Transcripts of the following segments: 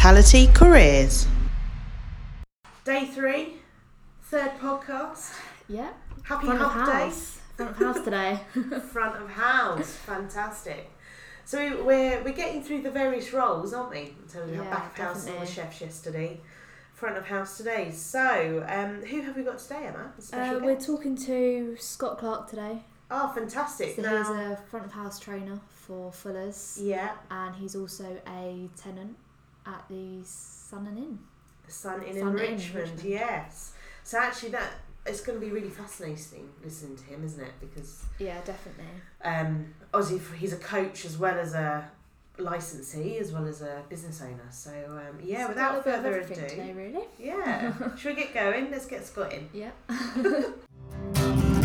Hospitality Careers. Day three, third podcast. Yeah. Happy Front of Hump Day. house. Front of house today. Front of house, fantastic. So we- we're we're getting through the various roles, aren't we? In terms of Yeah, back of house and the chefs yesterday, front of house today. So um, who have we got today, Emma? Uh, we're talking to Scott Clark today. oh, fantastic! So now, he's a front of house trainer for Fuller's, yeah, and he's also a tenant at the Sun and Inn. the Sun in, Sun in Inn, Richmond. Richmond. Yes. So actually, that it's going to be really fascinating listening to him, isn't it? Because Yeah, definitely. um, obviously he's a coach as well as a licensee as well as a business owner. So um, yeah, So without got a little bit of further ado, today, really. yeah, should we get going? Let's get Scott in. Yeah.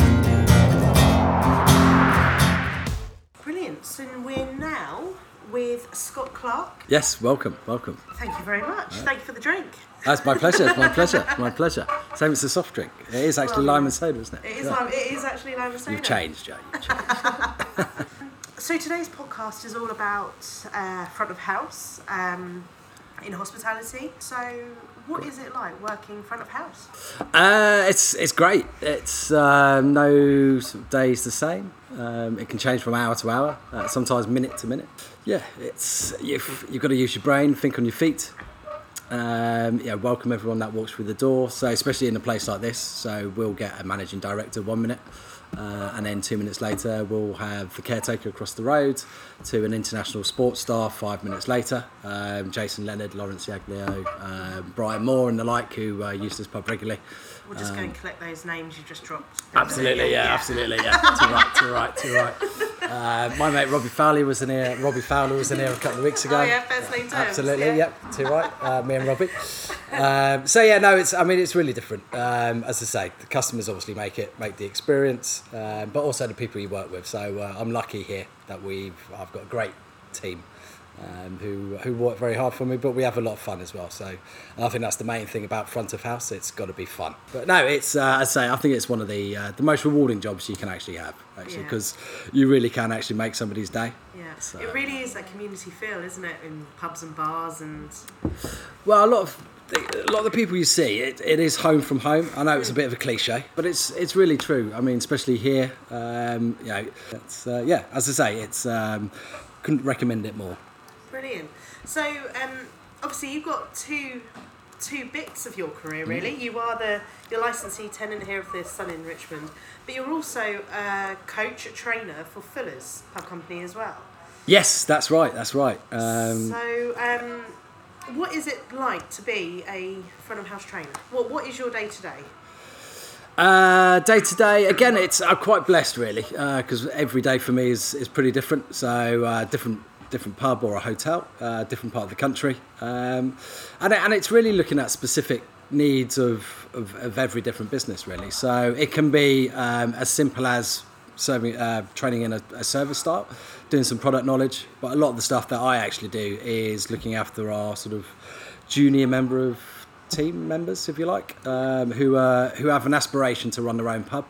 Brilliant. So we're now with Scott Clark. Yes, welcome, welcome. Thank you very much. Thank you for the drink. That's my pleasure. It's my pleasure. My pleasure. Same as the soft drink. It is actually Well, lime and soda, isn't it? It is. Yeah. Lime, it is actually lime and soda. You've changed, Joe. You've changed. So today's podcast is all about uh, front of house um, in hospitality. So what is it like working front of house? Uh, it's it's great. It's um, no days the same. Um, it can change from hour to hour, uh, sometimes minute to minute. Yeah, it's you've, you've got to use your brain, think on your feet. Um, yeah, welcome everyone that walks through the door. So especially in a place like this, so we'll get a managing director one minute, uh, and then two minutes later we'll have the caretaker across the road to an international sports star. Five minutes later, um, Jason Leonard, Lawrence Dallaglio, um, Brian Moore, and the like who uh, use this pub regularly. We'll just go and collect those names you just dropped. Um, Absolutely, yeah, absolutely, yeah. too right, too right, too right. Uh, my mate Robbie Fowler was in here. Robbie Fowler was in here a couple of weeks ago. Oh yeah, first name terms. Absolutely, yeah. yep, too right. Uh, me and Robbie. Um, so yeah, no, it's. I mean, it's really different. Um, as I say, the customers obviously make it, make the experience, um, but also the people you work with. So uh, I'm lucky here that we've. I've got a great team. Um, who who work very hard for me, but we have a lot of fun as well. So and I think that's the main thing about front of house. It's got to be fun. But no, it's uh, I say I think it's one of the uh, the most rewarding jobs you can actually have actually Yeah. because you really can actually make somebody's day. Yeah, So- it really is that community feel, isn't it? In pubs and bars and Well, a lot of the, a lot of the people you see, it, it is home from home. I know it's a bit of a cliche, but it's it's really true. I mean, especially here, um, you know, it's uh, yeah. As I say, it's um, couldn't recommend it more. Brilliant. So um, obviously you've got two two bits of your career really. You are the your licensee tenant here of the Sun in Richmond, but you're also a coach, a trainer for Fuller's Pub Company as well. Yes, that's right. That's right. Um, so um, what is it like to be a front of house trainer? What what is your day to day? Uh, day to day, again, it's I'm quite blessed really because every day for me is, is pretty different. So uh, different different pub or a hotel, uh, different part of the country, um, and and it's really looking at specific needs of, of, of every different business really. So it can be um, as simple as serving uh, training in a, a service start, doing some product knowledge, but a lot of the stuff that I actually do is looking after our sort of junior member of team members, if you like, um, who uh, who have an aspiration to run their own pub.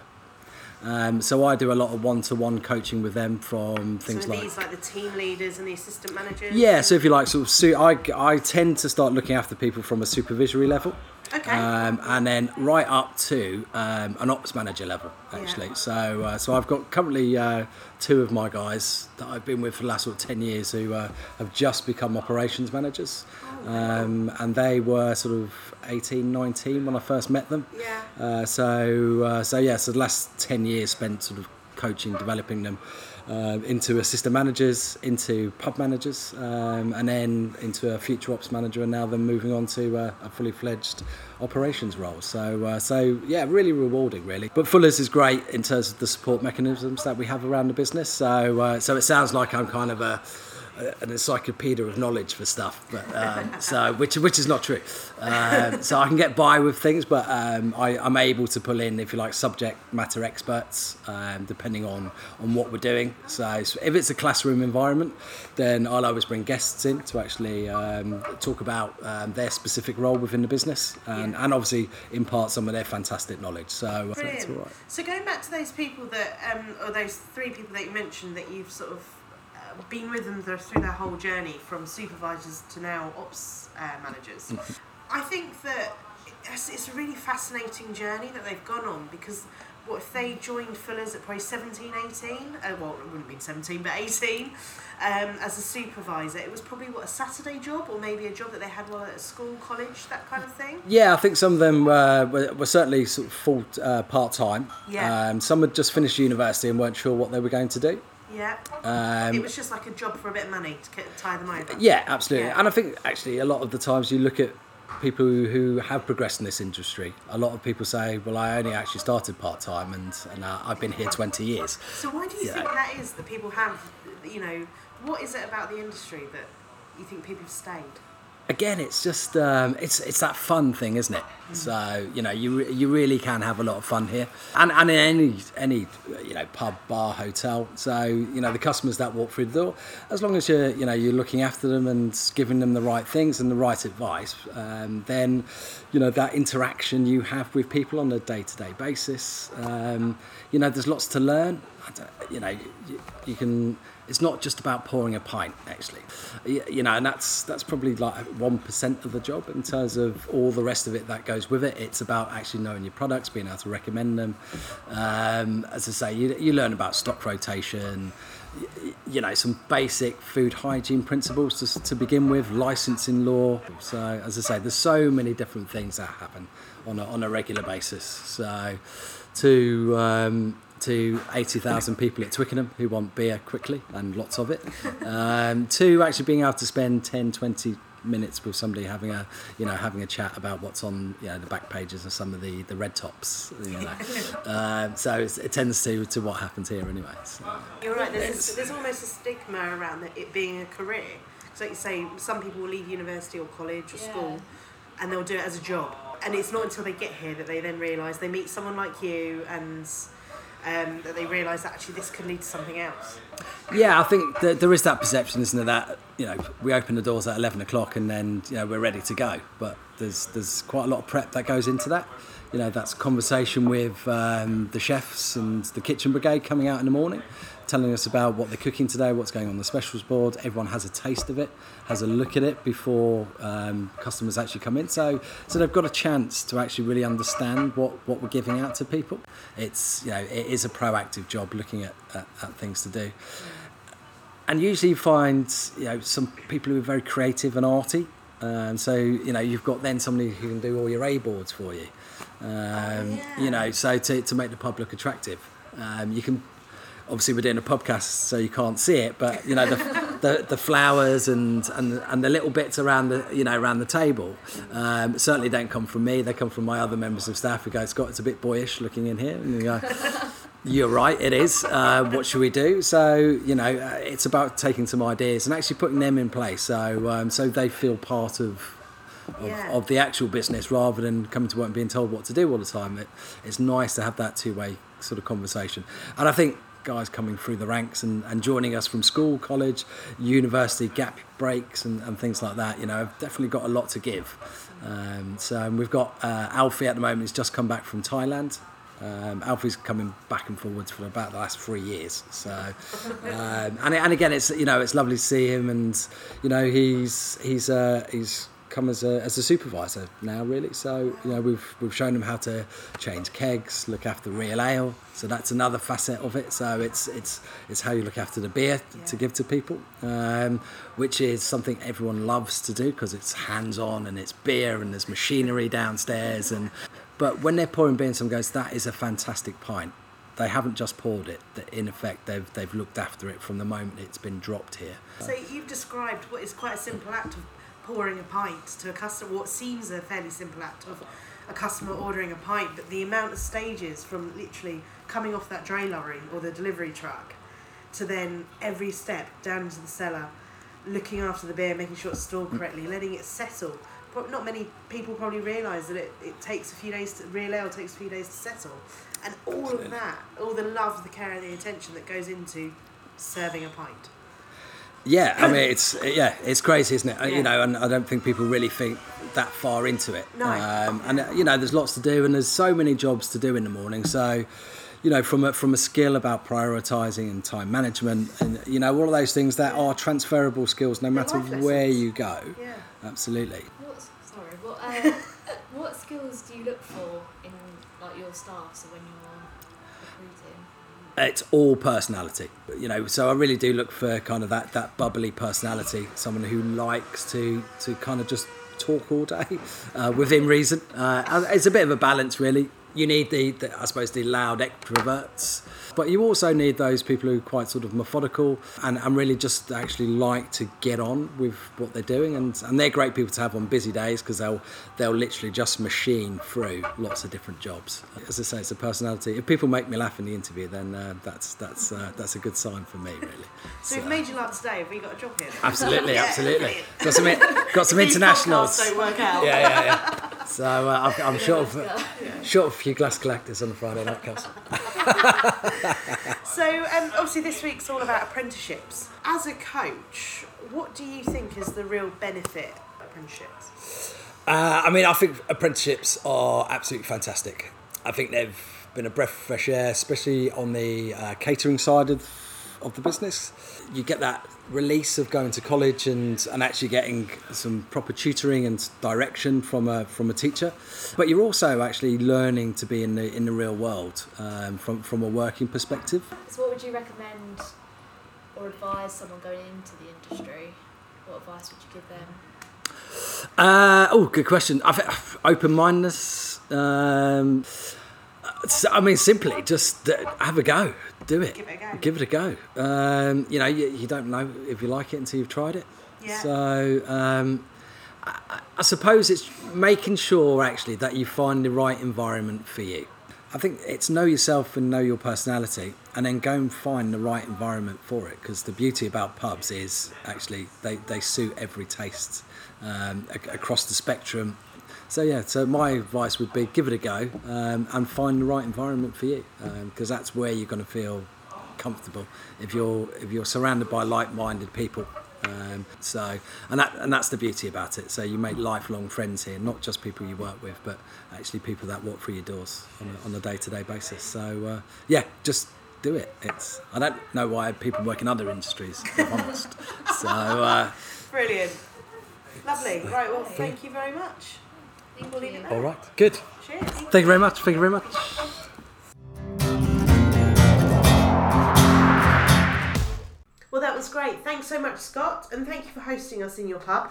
Um, so I do a lot of one-to-one coaching with them from things so like these like the team leaders and the assistant managers? yeah. So if you like, sort of, su- I I tend to start looking after people from a supervisory level. Okay. Um, and then right up to um, an ops manager level, actually. Yeah. So, uh, so I've got currently uh, two of my guys that I've been with for the last sort of ten years who uh, have just become operations managers, um, and they were sort of 18, 19 when I first met them. Yeah. Uh, so, uh, so yeah. So the last ten years spent sort of coaching, developing them uh, into assistant managers, into pub managers, um, and then into a future ops manager, and now then moving on to uh, a fully fledged operations role. So, uh, so yeah, really rewarding, really. But Fuller's is great in terms of the support mechanisms that we have around the business. So, uh, so it sounds like I'm kind of a an encyclopedia of knowledge for stuff, but um, so which which is not true. Um, so I can get by with things, but um, I, I'm able to pull in, if you like, subject matter experts, um, depending on on what we're doing. So if it's a classroom environment, then I'll always bring guests in to actually um, talk about um, their specific role within the business, and, and obviously impart some of their fantastic knowledge. So uh, that's Brilliant. all right. So going back to those people that, um, or those three people that you mentioned that you've sort of been with them through their whole journey from supervisors to now ops uh, managers. I think that it's, it's a really fascinating journey that they've gone on because what if they joined Fuller's at probably 17, 18? Uh, well, it wouldn't have been 17, but 18 um, as a supervisor. It was probably what a Saturday job or maybe a job that they had while at school, college, that kind of thing. Yeah, I think some of them uh, were, were certainly sort of full uh, part time. Yeah. Um, some had just finished university and weren't sure what they were going to do. Yeah. Um, it was just like a job for a bit of money to tie them over. Yeah, absolutely. Yeah. And I think actually a lot of the times you look at people who, have progressed in this industry, a lot of people say, well, I only actually started part time and, and uh, I've been here 20 years. So why do you Yeah. think that is that people have, you know, what is it about the industry that you think people have stayed? Again, it's just um, it's it's that fun thing, isn't it? So you know, you re- you really can have a lot of fun here, and and in any any you know pub, bar, hotel. So you know the customers that walk through the door, as long as you're you know you're looking after them and giving them the right things and the right advice, um, then you know that interaction you have with people on a day to day basis. Um, you know, there's lots to learn. You know, you, you can it's not just about pouring a pint actually. You know and that's that's probably like 1% of the job in terms of all the rest of it that goes with it. It's about actually knowing your products being able to recommend them. Um, as i say you, you learn about stock rotation you know some basic food hygiene principles to, to begin with licensing law. So as i say there's so many different things that happen on a, on a regular basis. So to um, to 80,000 people at Twickenham who want beer quickly and lots of it, um, to actually being able to spend 10, 20 minutes with somebody having a you know having a chat about what's on you know the back pages of some of the the red tops you know um, so it's, it tends to to what happens here anyway so. You're right. There's, a, there's almost a stigma around it, it being a career. So, like you say, some people will leave university or college or Yeah. school, and they'll do it as a job. And it's not until they get here that they then realise they meet someone like you, and um, that they realise that actually this could lead to something else. Yeah, I think that there is that perception, isn't there, that you know we open the doors at eleven o'clock and then you know we're ready to go. But there's there's quite a lot of prep that goes into that. You know, that's conversation with um, the chefs and the kitchen brigade coming out in the morning, telling us about what they're cooking today, what's going on the specials board. Everyone has a taste of it, has a look at it before um, customers actually come in. So, so they've got a chance to actually really understand what, what we're giving out to people. It's you know it is a proactive job looking at, at, at things to do and usually you find you know some people who are very creative and arty. Um, so you know you've got then somebody who can do all your A boards for you. Um, yeah. You know, so to, to make the pub look attractive, um, you can. Obviously, we're doing a podcast, so you can't see it. But you know the, the, the flowers and, and and the little bits around the you know around the table um, certainly don't come from me. They come from my other members of staff who go, Scott, it's a bit boyish looking in here. And you go, you're right, it is. Uh, what should we do? So you know, uh, it's about taking some ideas and actually putting them in place, so um, so they feel part of. Of, Yeah. of the actual business rather than coming to work and being told what to do all the time. It, it's nice to have that two way sort of conversation. And I think guys coming through the ranks and, and joining us from school, college, university, gap breaks, and, and things like that, you know, I've definitely got a lot to give. Um, so we've got uh, Alfie at the moment, he's just come back from Thailand. Um, Alfie's coming back and forwards for about the last three years. So, um, and and again, it's you know it's lovely to see him, and you know he's he's uh, he's come as a as a supervisor now really. So you know we've we've shown them how to change kegs, look after real ale. So that's another facet of it. So it's it's it's how you look after the beer to give to people, um, which is something everyone loves to do because it's hands on and it's beer and there's machinery downstairs and. But when they're pouring beer, and someone goes, "That is a fantastic pint." They haven't just poured it. That in effect, they've they've looked after it from the moment it's been dropped here. So you've described what is quite a simple act of pouring a pint to a customer. What seems a fairly simple act of a customer ordering a pint, but the amount of stages from literally coming off that dray lorry or the delivery truck to then every step down into the cellar, looking after the beer, making sure it's stored correctly, letting it settle. Not many people probably realise that it, it takes a few days to real ale takes a few days to settle, and all of that, all the love, the care, and the attention that goes into serving a pint. Yeah, I mean it's yeah, it's crazy, isn't it? Uh, Yeah. You know, and I don't think people really think that far into it. No. Um, and uh, you know, there's lots to do, and there's so many jobs to do in the morning. So, you know, from a, from a skill about prioritising and time management, and you know, all of those things that are transferable skills, no matter where you go. Yeah. Absolutely. What, sorry, what, uh, what skills do you look for in like your staff? So when you're recruiting, it's all personality. You know so i really do look for kind of that that bubbly personality someone who likes to to kind of just talk all day uh, within reason. Uh, it's a bit of a balance really you need the, the i suppose the loud extroverts but you also need those people who are quite sort of methodical and, and really just actually like to get on with what they're doing. And, and they're great people to have on busy days because they'll they'll literally just machine through lots of different jobs. As i say it's a personality. If people make me laugh in the interview then uh, that's that's uh, that's a good sign for me really. So we've made you laugh today. Have we got a job here? absolutely absolutely. Got some got some internationals podcasts don't work out. yeah yeah yeah so uh, I'm, I'm short of short of a few glass collectors on a friday night Kelsey. So um, obviously this week's all about apprenticeships. As a coach, what do you think is the real benefit of apprenticeships? Uh, I mean, I think apprenticeships are absolutely fantastic. I think they've been a breath of fresh air, especially on the uh, catering side of, of the business. You get that release of going to college and, and actually getting some proper tutoring and direction from a from a teacher, but you're also actually learning to be in the in the real world um, from from a working perspective. so what would you recommend or advise someone going into the industry? What advice would you give them? Uh, oh, good question. I think open mindedness. Um, I mean, simply just have a go, do it, Give it a go. Give it a go. Um, you know, you, you don't know if you like it until you've tried it. Yeah. So um, I, I suppose it's making sure actually that you find the right environment for you. I think it's know yourself and know your personality, and then go and find the right environment for it. Because the beauty about pubs is actually they, they suit every taste um, across the spectrum. So yeah, so my advice would be give it a go um, and find the right environment for you, because that's where you're going to feel comfortable if you're if you're surrounded by like-minded people. Um, so, and that and that's the beauty about it. So you make lifelong friends here, not just people you work with, but actually people that walk through your doors on a, on a day-to-day basis. So uh, yeah, just do it. It's I don't know why people work in other industries. If I'm honest. So uh, Brilliant. Lovely. Right, well, thank you very much. All there. right, good. Cheers. Thank you very much. Thank you very much. Well, that was great. Thanks so much, Scott, and thank you for hosting us in your pub.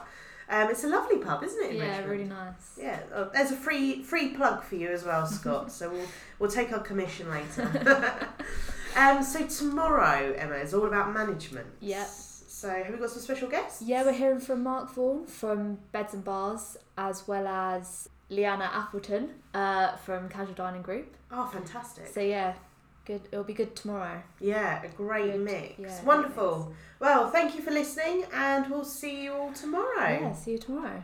Um, it's a lovely pub, isn't it? in Yeah, Richmond? really nice. Yeah, oh, there's a free free plug for you as well, Scott. so we'll we'll take our commission later. um, so tomorrow, Emma, is all about management. Yep. So, have we got some special guests? Yeah, we're hearing from Mark Vaughan from Beds and Bars, as well as Liana Appleton uh, from Casual Dining Group. Oh, fantastic. So, yeah, good. It'll be good tomorrow. Yeah, a great Good, mix. yeah, Wonderful. Well, thank you for listening, and we'll see you all tomorrow. Yeah, see you tomorrow.